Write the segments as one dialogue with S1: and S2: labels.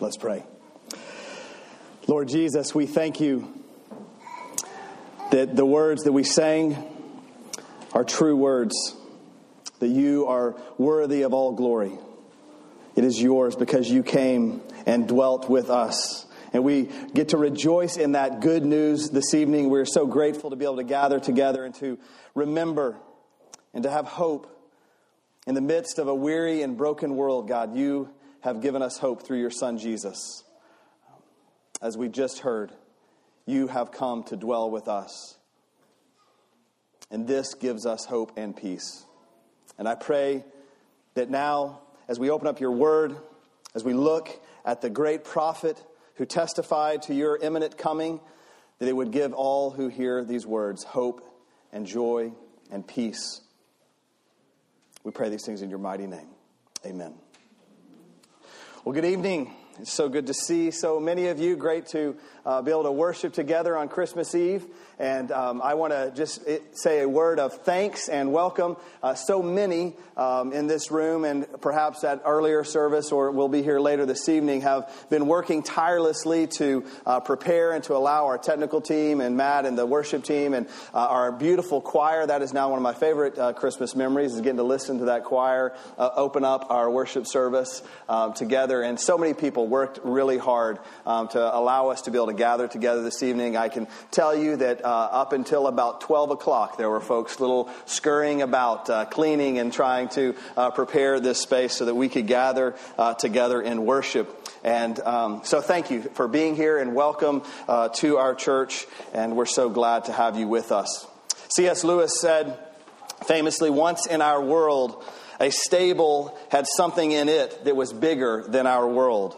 S1: Let's pray. Lord Jesus, we thank you that the words that we sang are true words, that you are worthy of all glory. It is yours because you came and dwelt with us. And we get to rejoice in that good news this evening. We're so grateful to be able to gather together and to remember and to have hope in the midst of a weary and broken world, God. You have given us hope through your Son, Jesus. As we just heard, you have come to dwell with us. And this gives us hope and peace. And I pray that now, as we open up your word, as we look at the great prophet who testified to your imminent coming, that it would give all who hear these words hope and joy and peace. We pray these things in your mighty name. Amen. Well, good evening. It's so good to see so many of you. Great to uh, be able to worship together on Christmas Eve. And um, I want to just eh, say a word of thanks and welcome. Uh, so many um, in this room, and perhaps at earlier service, or we'll be here later this evening, have been working tirelessly to uh, prepare and to allow our technical team and Matt and the worship team and uh, our beautiful choir. That is now one of my favorite uh, Christmas memories, is getting to listen to that choir uh, open up our worship service um, together. And so many people worked really hard um, to allow us to be able to gather together this evening. I can tell you that uh, up until about 12 o'clock, there were folks little scurrying about, uh, cleaning and trying to uh, prepare this space so that we could gather uh, together in worship. And um, so, thank you for being here and welcome uh, to our church. And we're so glad to have you with us. C.S. Lewis said famously, Once in our world, a stable had something in it that was bigger than our world.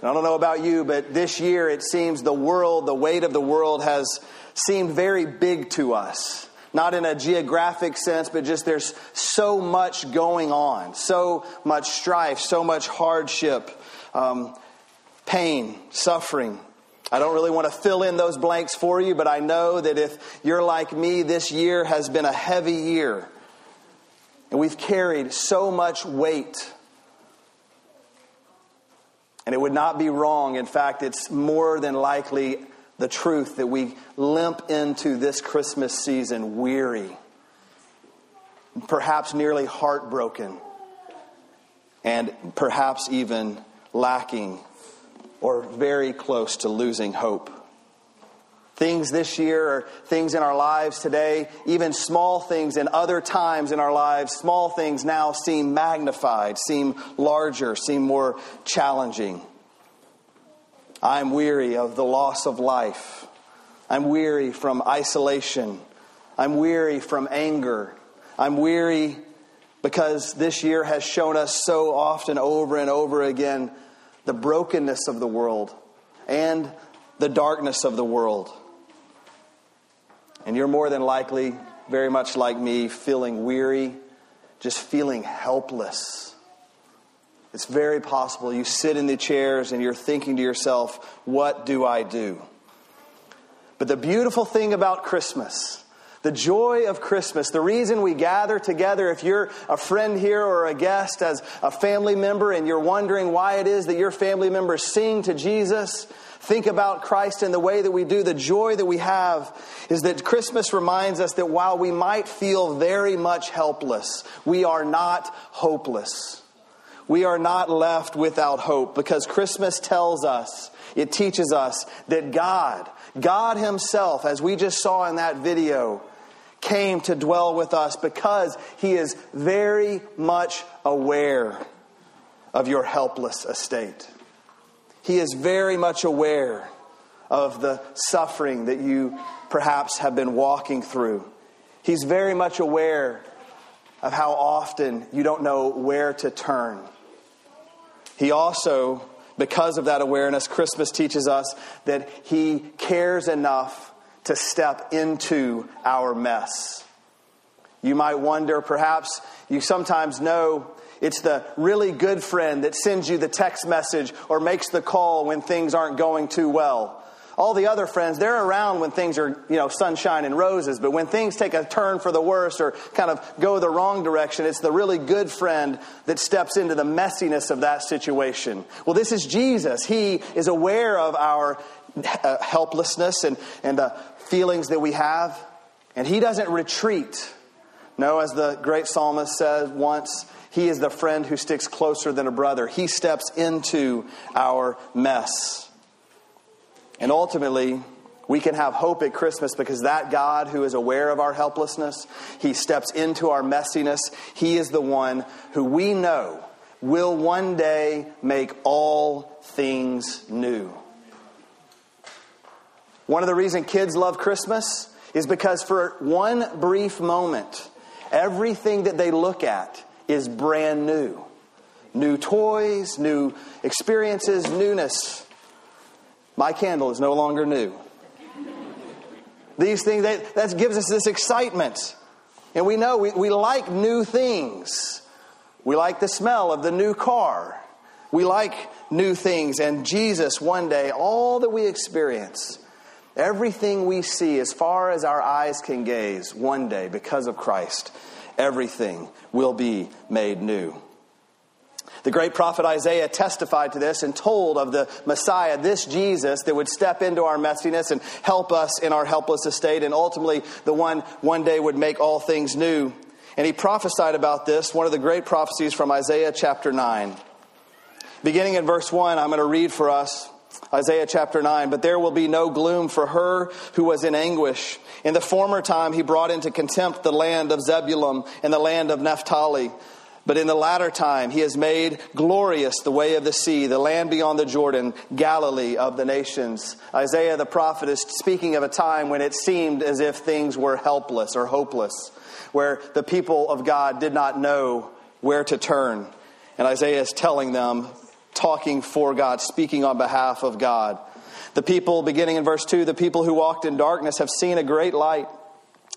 S1: And I don't know about you, but this year it seems the world, the weight of the world has seemed very big to us. Not in a geographic sense, but just there's so much going on, so much strife, so much hardship, um, pain, suffering. I don't really want to fill in those blanks for you, but I know that if you're like me, this year has been a heavy year. And we've carried so much weight. And it would not be wrong. In fact, it's more than likely the truth that we limp into this Christmas season weary, perhaps nearly heartbroken, and perhaps even lacking or very close to losing hope. Things this year or things in our lives today, even small things in other times in our lives, small things now seem magnified, seem larger, seem more challenging. I'm weary of the loss of life. I'm weary from isolation. I'm weary from anger. I'm weary because this year has shown us so often over and over again the brokenness of the world and the darkness of the world. And you're more than likely, very much like me, feeling weary, just feeling helpless it's very possible you sit in the chairs and you're thinking to yourself, what do I do? But the beautiful thing about Christmas, the joy of Christmas, the reason we gather together, if you're a friend here or a guest as a family member and you're wondering why it is that your family members sing to Jesus, think about Christ and the way that we do, the joy that we have is that Christmas reminds us that while we might feel very much helpless, we are not hopeless we are not left without hope because Christmas tells us, it teaches us that God, God Himself, as we just saw in that video, came to dwell with us because He is very much aware of your helpless estate. He is very much aware of the suffering that you perhaps have been walking through. He's very much aware of how often you don't know where to turn. He also, because of that awareness, Christmas teaches us that He cares enough to step into our mess. You might wonder, perhaps you sometimes know it's the really good friend that sends you the text message or makes the call when things aren't going too well. all the other friends, they're around when things are, you know, sunshine and roses. But when things take a turn for the worse or kind of go the wrong direction, it's the really good friend that steps into the messiness of that situation. Well, this is Jesus. He is aware of our uh, helplessness and, and the feelings that we have. And he doesn't retreat. No, as the great psalmist said once, he is the friend who sticks closer than a brother. He steps into our mess. And ultimately, we can have hope at Christmas because that God who is aware of our helplessness, He steps into our messiness. He is the one who we know will one day make all things new. One of the reasons kids love Christmas is because for one brief moment, everything that they look at is brand new. New toys, new experiences, newness. My candle is no longer new. These things, that, that gives us this excitement. And we know we, we like new things. We like the smell of the new car. We like new things. And Jesus, one day, all that we experience, everything we see as far as our eyes can gaze, one day, because of Christ, everything will be made new. The great prophet Isaiah testified to this and told of the Messiah, this Jesus that would step into our messiness and help us in our helpless estate, and ultimately the one one day would make all things new. And he prophesied about this, one of the great prophecies from Isaiah chapter 9. Beginning in verse 1, I'm going to read for us Isaiah chapter 9. But there will be no gloom for her who was in anguish. In the former time, he brought into contempt the land of Zebulun and the land of Naphtali. But in the latter time, he has made glorious the way of the sea, the land beyond the Jordan, Galilee of the nations. Isaiah the prophet is speaking of a time when it seemed as if things were helpless or hopeless, where the people of God did not know where to turn. And Isaiah is telling them, talking for God, speaking on behalf of God. The people, beginning in verse 2, the people who walked in darkness have seen a great light.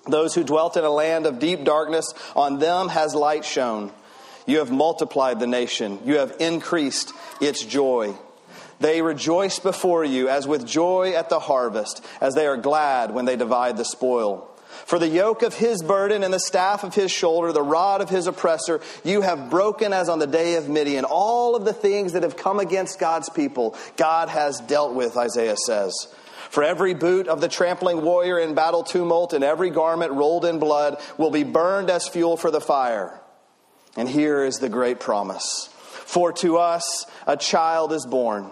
S1: Those who dwelt in a land of deep darkness, on them has light shone. You have multiplied the nation, you have increased its joy. They rejoice before you as with joy at the harvest, as they are glad when they divide the spoil. For the yoke of his burden and the staff of his shoulder, the rod of his oppressor, you have broken as on the day of Midian. All of the things that have come against God's people, God has dealt with, Isaiah says. For every boot of the trampling warrior in battle tumult and every garment rolled in blood will be burned as fuel for the fire. And here is the great promise. For to us a child is born.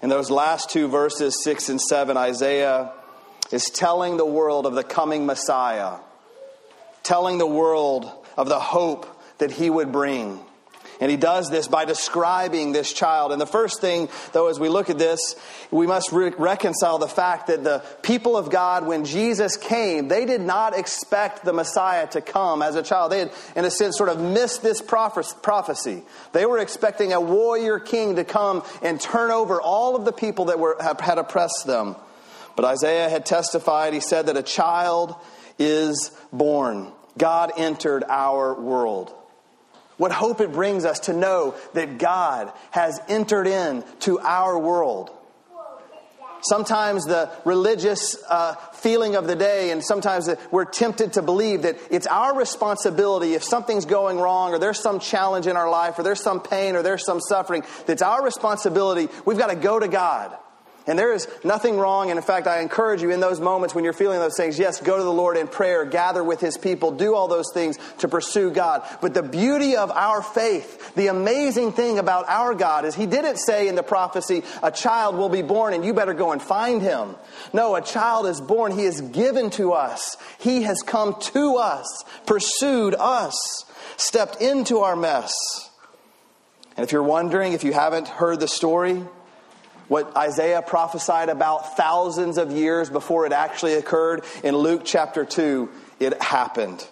S1: In those last two verses, 6 and 7, Isaiah is telling the world of the coming Messiah, telling the world of the hope that he would bring. And he does this by describing this child. And the first thing, though, as we look at this, we must re- reconcile the fact that the people of God, when Jesus came, they did not expect the Messiah to come as a child. They had, in a sense, sort of missed this prophecy. They were expecting a warrior king to come and turn over all of the people that were, had oppressed them. But Isaiah had testified, he said that a child is born. God entered our world. What hope it brings us to know that God has entered into our world. Sometimes the religious uh, feeling of the day, and sometimes we're tempted to believe that it's our responsibility if something's going wrong, or there's some challenge in our life, or there's some pain, or there's some suffering, that's our responsibility. We've got to go to God. And there is nothing wrong. And in fact, I encourage you in those moments when you're feeling those things, yes, go to the Lord in prayer, gather with His people, do all those things to pursue God. But the beauty of our faith, the amazing thing about our God is He didn't say in the prophecy, a child will be born and you better go and find him. No, a child is born. He is given to us. He has come to us, pursued us, stepped into our mess. And if you're wondering, if you haven't heard the story, What Isaiah prophesied about thousands of years before it actually occurred in Luke chapter 2, it happened.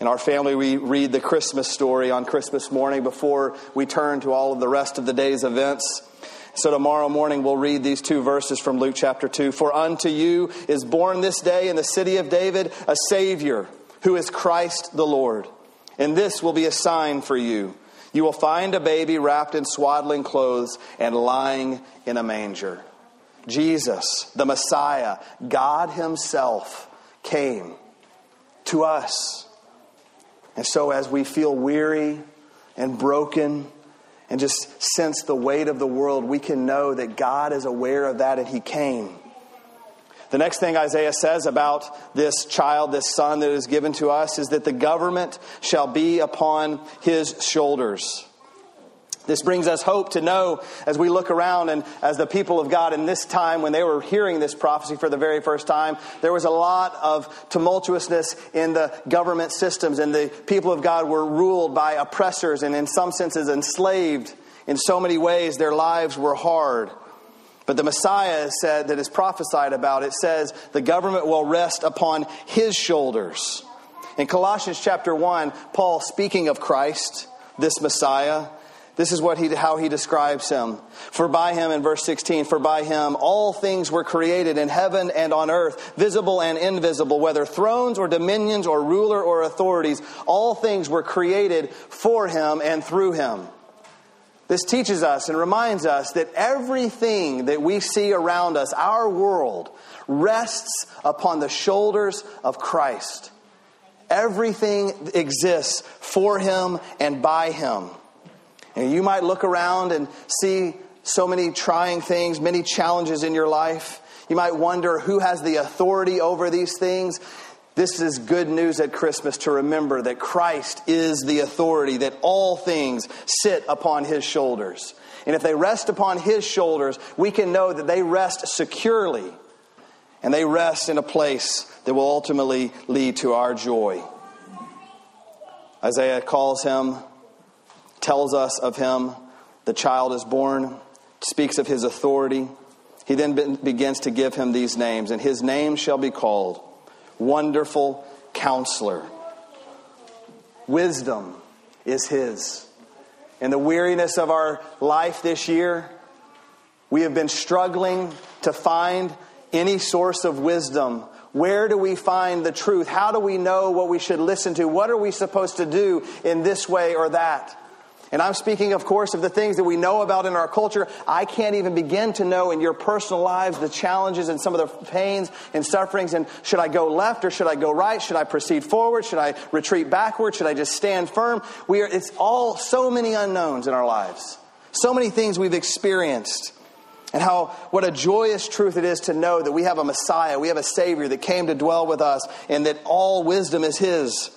S1: In our family, we read the Christmas story on Christmas morning before we turn to all of the rest of the day's events. So tomorrow morning we'll read these two verses from Luke chapter 2. For unto you is born this day in the city of David a Savior, who is Christ the Lord. And this will be a sign for you. You will find a baby wrapped in swaddling clothes and lying in a manger. Jesus, the Messiah, God Himself, came to us. And so, as we feel weary and broken and just sense the weight of the world, we can know that God is aware of that and He came. The next thing Isaiah says about this child, this son that is given to us, is that the government shall be upon his shoulders. This brings us hope to know as we look around and as the people of God in this time, when they were hearing this prophecy for the very first time, there was a lot of tumultuousness in the government systems, and the people of God were ruled by oppressors and, in some senses, enslaved. In so many ways, their lives were hard. But the Messiah said that is prophesied about, it says the government will rest upon his shoulders. In Colossians chapter 1, Paul speaking of Christ, this Messiah, this is what he, how he describes him. For by him, in verse 16, for by him all things were created in heaven and on earth, visible and invisible, whether thrones or dominions or ruler or authorities, all things were created for him and through him. This teaches us and reminds us that everything that we see around us, our world, rests upon the shoulders of Christ. Everything exists for him and by him. And you might look around and see so many trying things, many challenges in your life. You might wonder who has the authority over these things. This is good news at Christmas to remember that Christ is the authority, that all things sit upon his shoulders. And if they rest upon his shoulders, we can know that they rest securely and they rest in a place that will ultimately lead to our joy. Isaiah calls him tells us of him. The child is born, speaks of his authority. He then begins to give him these names, and his name shall be called Wonderful Counselor. Wisdom is his. In the weariness of our life this year, we have been struggling to find any source of wisdom. Where do we find the truth? How do we know what we should listen to? What are we supposed to do in this way or that? And I'm speaking, of course, of the things that we know about in our culture. I can't even begin to know in your personal lives the challenges and some of the pains and sufferings. And should I go left or should I go right? Should I proceed forward? Should I retreat backward? Should I just stand firm? We are, it's all so many unknowns in our lives. So many things we've experienced. And how, what a joyous truth it is to know that we have a Messiah, we have a Savior that came to dwell with us, and that all wisdom is His.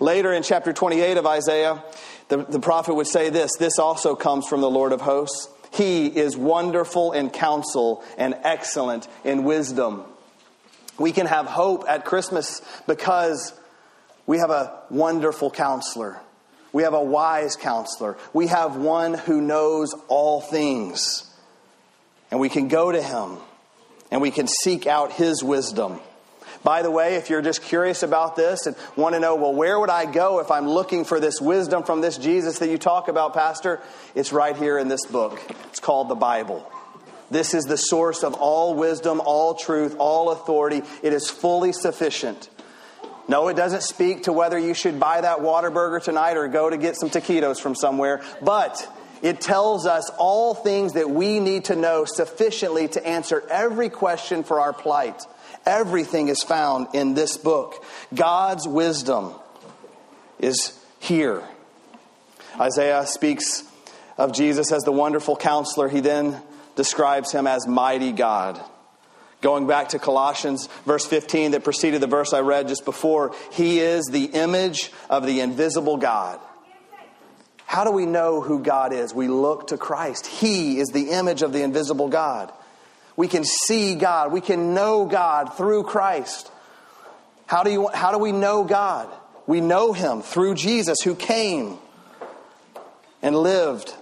S1: Later in chapter 28 of Isaiah, the, the prophet would say this this also comes from the Lord of hosts. He is wonderful in counsel and excellent in wisdom. We can have hope at Christmas because we have a wonderful counselor. We have a wise counselor. We have one who knows all things. And we can go to him and we can seek out his wisdom. By the way, if you're just curious about this and want to know, well, where would I go if I'm looking for this wisdom from this Jesus that you talk about, Pastor? It's right here in this book. It's called the Bible. This is the source of all wisdom, all truth, all authority. It is fully sufficient. No, it doesn't speak to whether you should buy that Whataburger tonight or go to get some taquitos from somewhere, but it tells us all things that we need to know sufficiently to answer every question for our plight. Everything is found in this book. God's wisdom is here. Isaiah speaks of Jesus as the wonderful counselor. He then describes him as mighty God. Going back to Colossians, verse 15, that preceded the verse I read just before, he is the image of the invisible God. How do we know who God is? We look to Christ. He is the image of the invisible God. We can see God. We can know God through Christ. How do, you, how do we know God? We know Him through Jesus who came and lived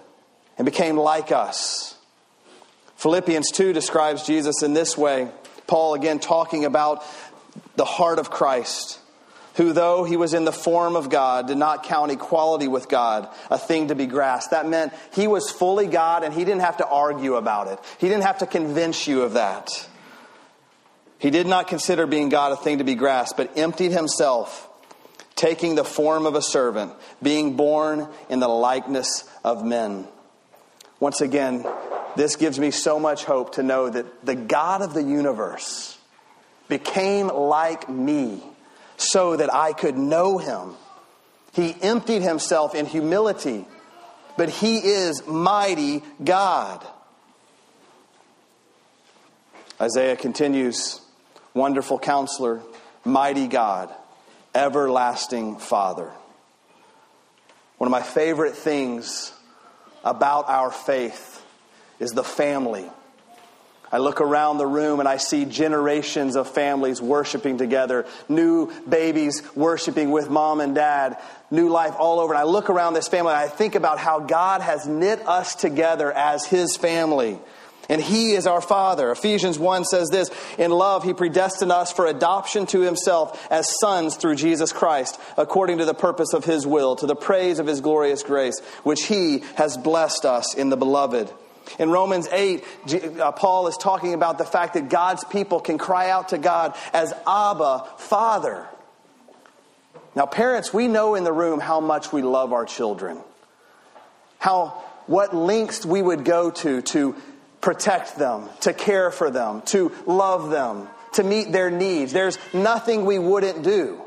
S1: and became like us. Philippians 2 describes Jesus in this way. Paul again talking about the heart of Christ, who, though he was in the form of God, did not count equality with God a thing to be grasped. That meant he was fully God and he didn't have to argue about it. He didn't have to convince you of that. He did not consider being God a thing to be grasped, but emptied himself, taking the form of a servant, being born in the likeness of men. Once again, this gives me so much hope to know that the God of the universe became like me so that I could know him. He emptied himself in humility, but he is mighty God. Isaiah continues Wonderful counselor, mighty God, everlasting Father. One of my favorite things about our faith is the family. I look around the room and I see generations of families worshiping together, new babies worshiping with mom and dad, new life all over. And I look around this family and I think about how God has knit us together as His family. And He is our Father. Ephesians 1 says this In love, He predestined us for adoption to Himself as sons through Jesus Christ, according to the purpose of His will, to the praise of His glorious grace, which He has blessed us in the beloved. In Romans 8, uh, Paul is talking about the fact that God's people can cry out to God as Abba, Father. Now, parents, we know in the room how much we love our children. How, what lengths we would go to to protect them, to care for them, to love them, to meet their needs. There's nothing we wouldn't do.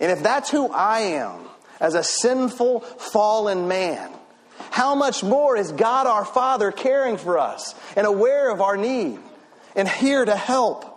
S1: And if that's who I am as a sinful, fallen man, how much more is God our Father caring for us and aware of our need and here to help?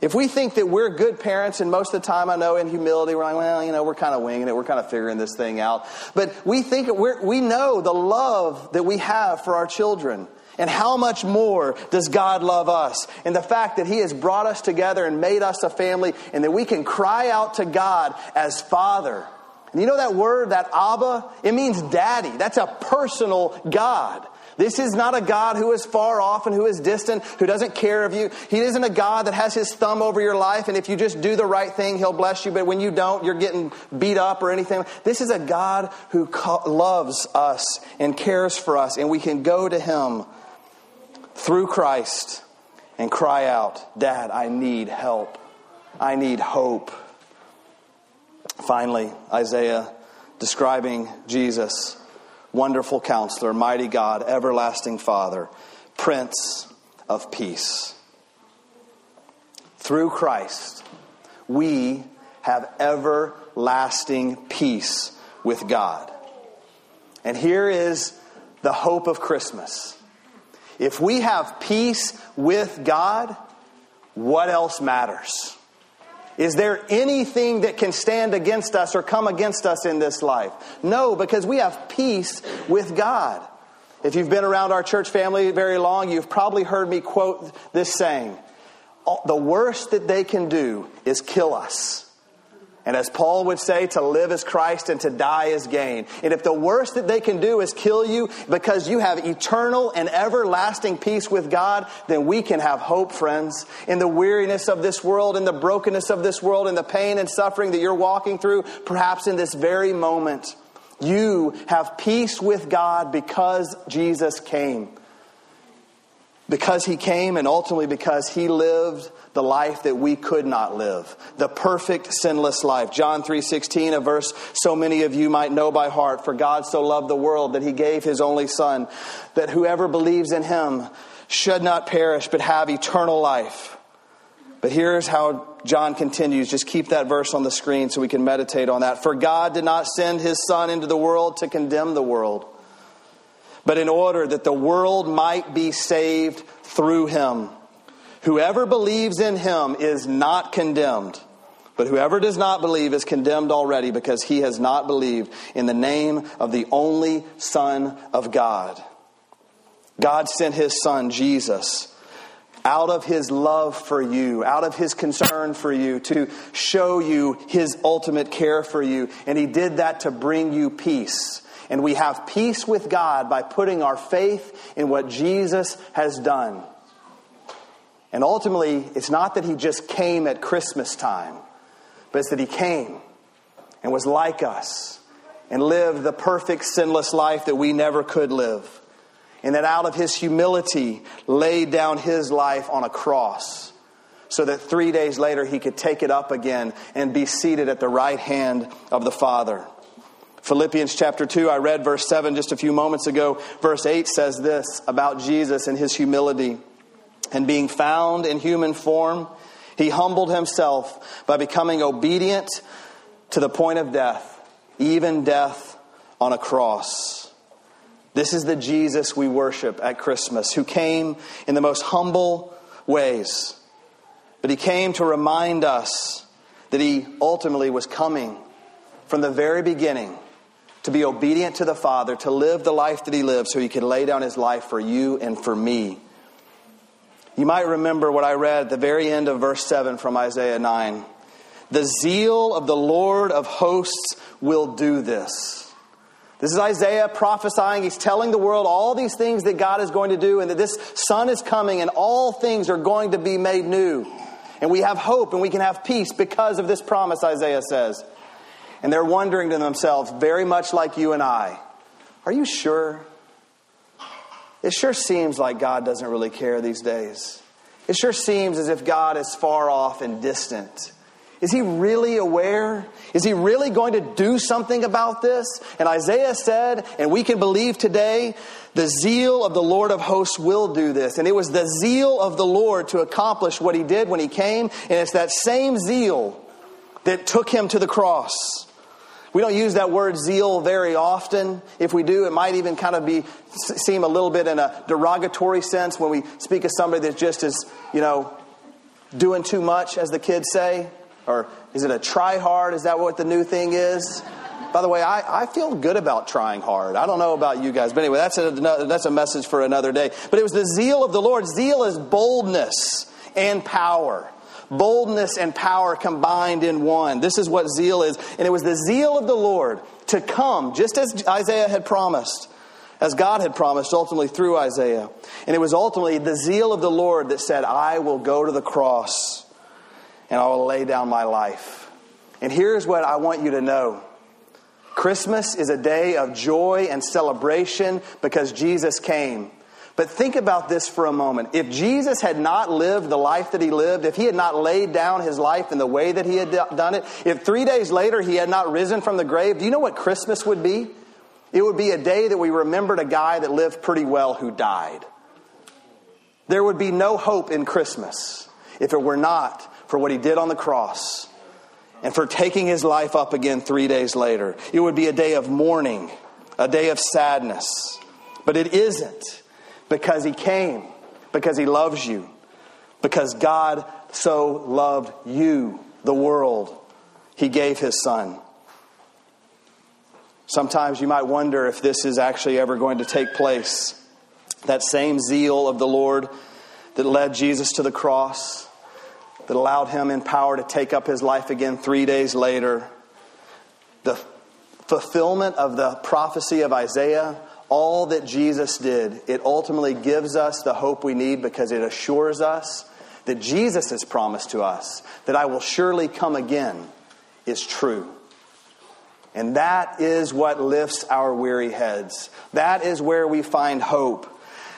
S1: If we think that we're good parents, and most of the time I know in humility, we're like, well, you know, we're kind of winging it, we're kind of figuring this thing out. But we think we know the love that we have for our children. And how much more does God love us? And the fact that He has brought us together and made us a family, and that we can cry out to God as Father and you know that word, that Abba? It means daddy. That's a personal God. This is not a God who is far off and who is distant, who doesn't care of you. He isn't a God that has his thumb over your life, and if you just do the right thing, he'll bless you, but when you don't, you're getting beat up or anything. This is a God who loves us and cares for us, and we can go to him through Christ and cry out, Dad, I need help. I need hope. Finally, Isaiah describing Jesus, wonderful counselor, mighty God, everlasting Father, Prince of Peace. Through Christ, we have everlasting peace with God. And here is the hope of Christmas. If we have peace with God, what else matters? Is there anything that can stand against us or come against us in this life? No, because we have peace with God. If you've been around our church family very long, you've probably heard me quote this saying The worst that they can do is kill us. And as Paul would say, to live is Christ and to die is gain. And if the worst that they can do is kill you because you have eternal and everlasting peace with God, then we can have hope, friends. In the weariness of this world, in the brokenness of this world, in the pain and suffering that you're walking through, perhaps in this very moment, you have peace with God because Jesus came. Because he came and ultimately because he lived the life that we could not live, the perfect sinless life. John 3:16, a verse so many of you might know by heart, for God so loved the world that he gave his only son that whoever believes in him should not perish but have eternal life. But here's how John continues. Just keep that verse on the screen so we can meditate on that. For God did not send his son into the world to condemn the world, but in order that the world might be saved through him. Whoever believes in him is not condemned, but whoever does not believe is condemned already because he has not believed in the name of the only Son of God. God sent his Son, Jesus, out of his love for you, out of his concern for you, to show you his ultimate care for you. And he did that to bring you peace. And we have peace with God by putting our faith in what Jesus has done. And ultimately, it's not that he just came at Christmas time, but it's that he came and was like us and lived the perfect sinless life that we never could live. And that out of his humility laid down his life on a cross so that three days later he could take it up again and be seated at the right hand of the Father. Philippians chapter 2, I read verse 7 just a few moments ago. Verse 8 says this about Jesus and his humility. And being found in human form, he humbled himself by becoming obedient to the point of death, even death on a cross. This is the Jesus we worship at Christmas, who came in the most humble ways. But he came to remind us that he ultimately was coming from the very beginning to be obedient to the Father, to live the life that he lived so he could lay down his life for you and for me. You might remember what I read at the very end of verse 7 from Isaiah 9. The zeal of the Lord of hosts will do this. This is Isaiah prophesying. He's telling the world all these things that God is going to do and that this Son is coming and all things are going to be made new. And we have hope and we can have peace because of this promise, Isaiah says. And they're wondering to themselves, very much like you and I, are you sure? It sure seems like God doesn't really care these days. It sure seems as if God is far off and distant. Is he really aware? Is he really going to do something about this? And Isaiah said, and we can believe today, the zeal of the Lord of hosts will do this. And it was the zeal of the Lord to accomplish what he did when he came, and it's that same zeal that took him to the cross. We don't use that word zeal very often. If we do, it might even kind of be seem a little bit in a derogatory sense when we speak of somebody that just is, you know, doing too much, as the kids say. Or is it a try hard? Is that what the new thing is? By the way, I, I feel good about trying hard. I don't know about you guys, but anyway, that's a, that's a message for another day. But it was the zeal of the Lord. Zeal is boldness and power boldness and power combined in one. This is what zeal is. And it was the zeal of the Lord to come, just as Isaiah had promised, as God had promised ultimately through Isaiah. And it was ultimately the zeal of the Lord that said, I will go to the cross and I will lay down my life. And here's what I want you to know. Christmas is a day of joy and celebration because Jesus came. But think about this for a moment. If Jesus had not lived the life that he lived, if he had not laid down his life in the way that he had done it, if three days later he had not risen from the grave, do you know what Christmas would be? It would be a day that we remembered a guy that lived pretty well who died. There would be no hope in Christmas if it were not for what he did on the cross and for taking his life up again three days later. It would be a day of mourning, a day of sadness. But it isn't because he came, because he loves you, because God so loved you, the world, he gave his son. Sometimes you might wonder if this is actually ever going to take place. That same zeal of the Lord that led Jesus to the cross, that allowed him in power to take up his life again three days later, the fulfillment of the prophecy of Isaiah all that Jesus did, it ultimately gives us the hope we need because it assures us that Jesus has promised to us that I will surely come again is true. And that is what lifts our weary heads. That is where we find hope.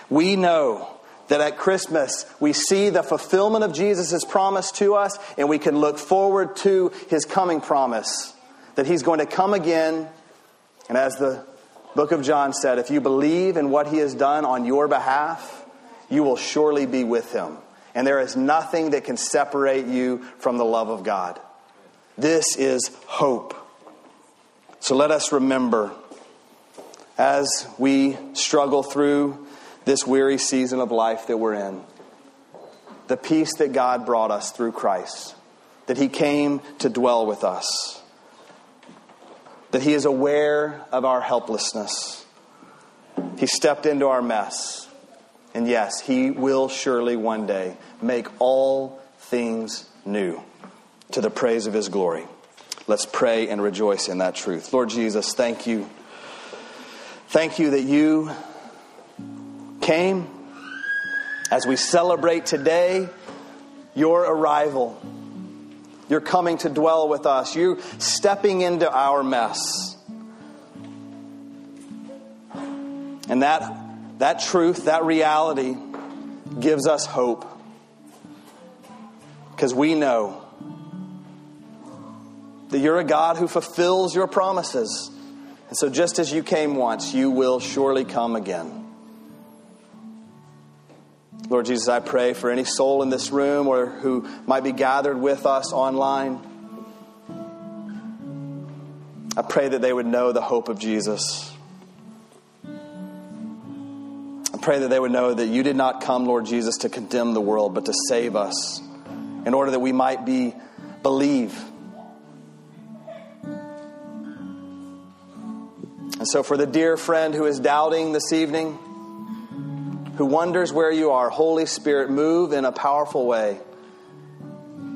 S1: We know that at Christmas we see the fulfillment of Jesus' promise to us, and we can look forward to his coming promise that he's going to come again. And as the book of John said, if you believe in what he has done on your behalf, you will surely be with him. And there is nothing that can separate you from the love of God. This is hope. So let us remember as we struggle through this weary season of life that we're in, the peace that God brought us through Christ, that He came to dwell with us that He is aware of our helplessness. He stepped into our mess. And yes, He will surely one day make all things new to the praise of His glory. Let's pray and rejoice in that truth. Lord Jesus, thank you Thank you that you came as we celebrate today your arrival. You're coming to dwell with us. You're stepping into our mess. And that, that truth, that reality, gives us hope. Because we know that you're a God who fulfills your promises. And so, just as you came once, you will surely come again. Lord Jesus, I pray for any soul in this room or who might be gathered with us online. I pray that they would know the hope of Jesus. I pray that they would know that you did not come, Lord Jesus, to condemn the world, but to save us in order that we might be believe. And so for the dear friend who is doubting this evening, who wonders where you are, Holy Spirit, move in a powerful way.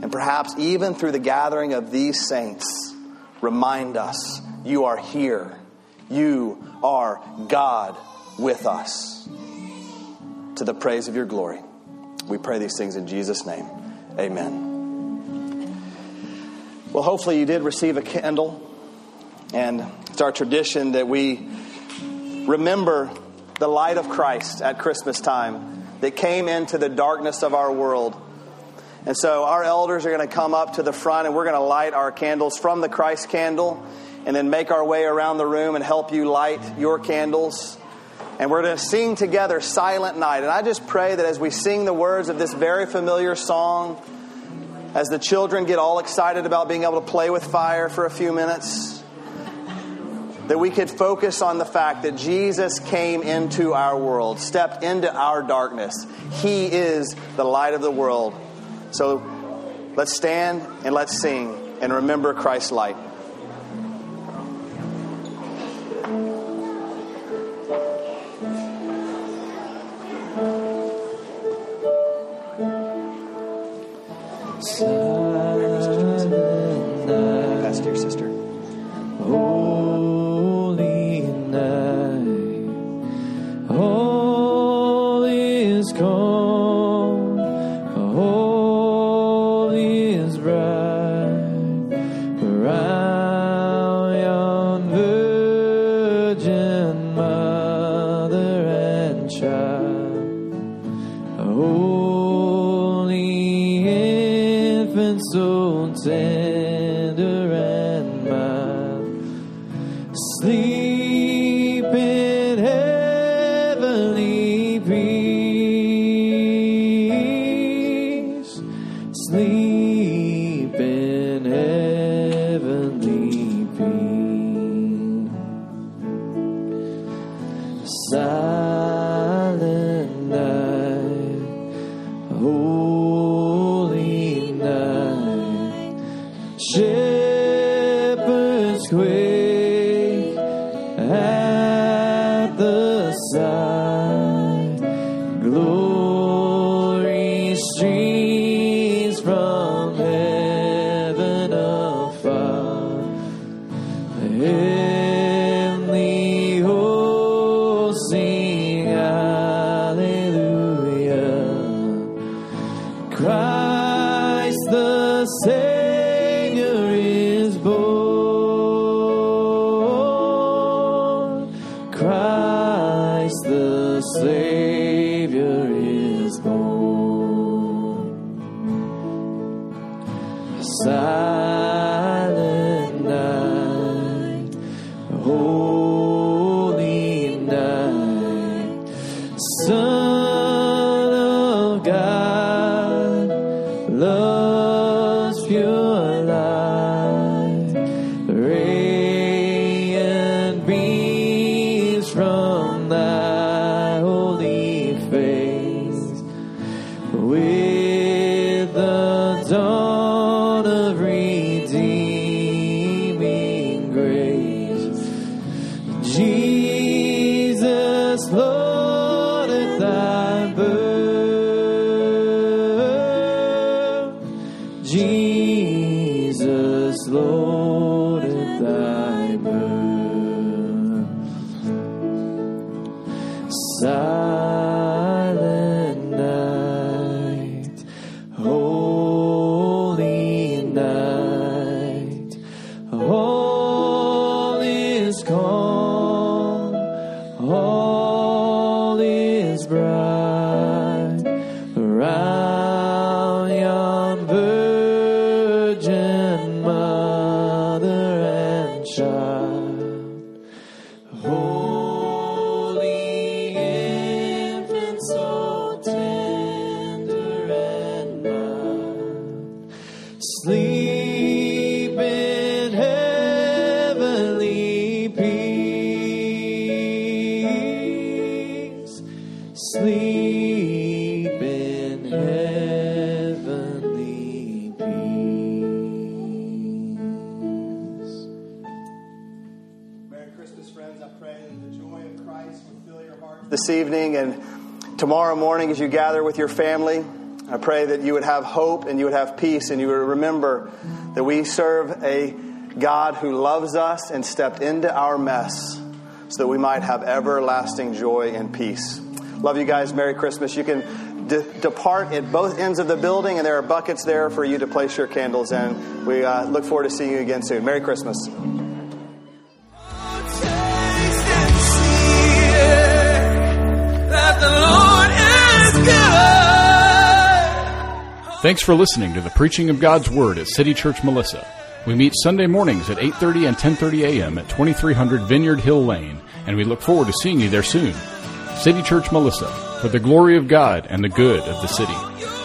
S1: And perhaps even through the gathering of these saints, remind us you are here. You are God with us. To the praise of your glory. We pray these things in Jesus' name. Amen. Well, hopefully, you did receive a candle. And it's our tradition that we remember the light of Christ at Christmas time that came into the darkness of our world. And so our elders are going to come up to the front and we're going to light our candles from the Christ candle and then make our way around the room and help you light your candles. And we're going to sing together Silent Night. And I just pray that as we sing the words of this very familiar song, as the children get all excited about being able to play with fire for a few minutes, that we could focus on the fact that Jesus came into our world, stepped into our darkness. He is the light of the world. So let's stand and let's sing and remember Christ's light.
S2: Sleep Christ the Savior is born. Silent
S1: this evening and tomorrow morning as you gather with your family. I pray that you would have hope and you would have peace and you would remember that we serve a God who loves us and stepped into our mess so that we might have everlasting joy and peace. Love you guys. Merry Christmas. You can de- depart at both ends of the building, and there are buckets there for you to place your candles in. We uh, look forward to seeing you again soon. Merry Christmas.
S3: Thanks for listening to the preaching of God's Word at City Church Melissa. We meet Sunday mornings at 8:30 and 10:30 a.m. at 2300 Vineyard Hill Lane, and we look forward to seeing you there soon. City Church Melissa, for the glory of God and the good of the city.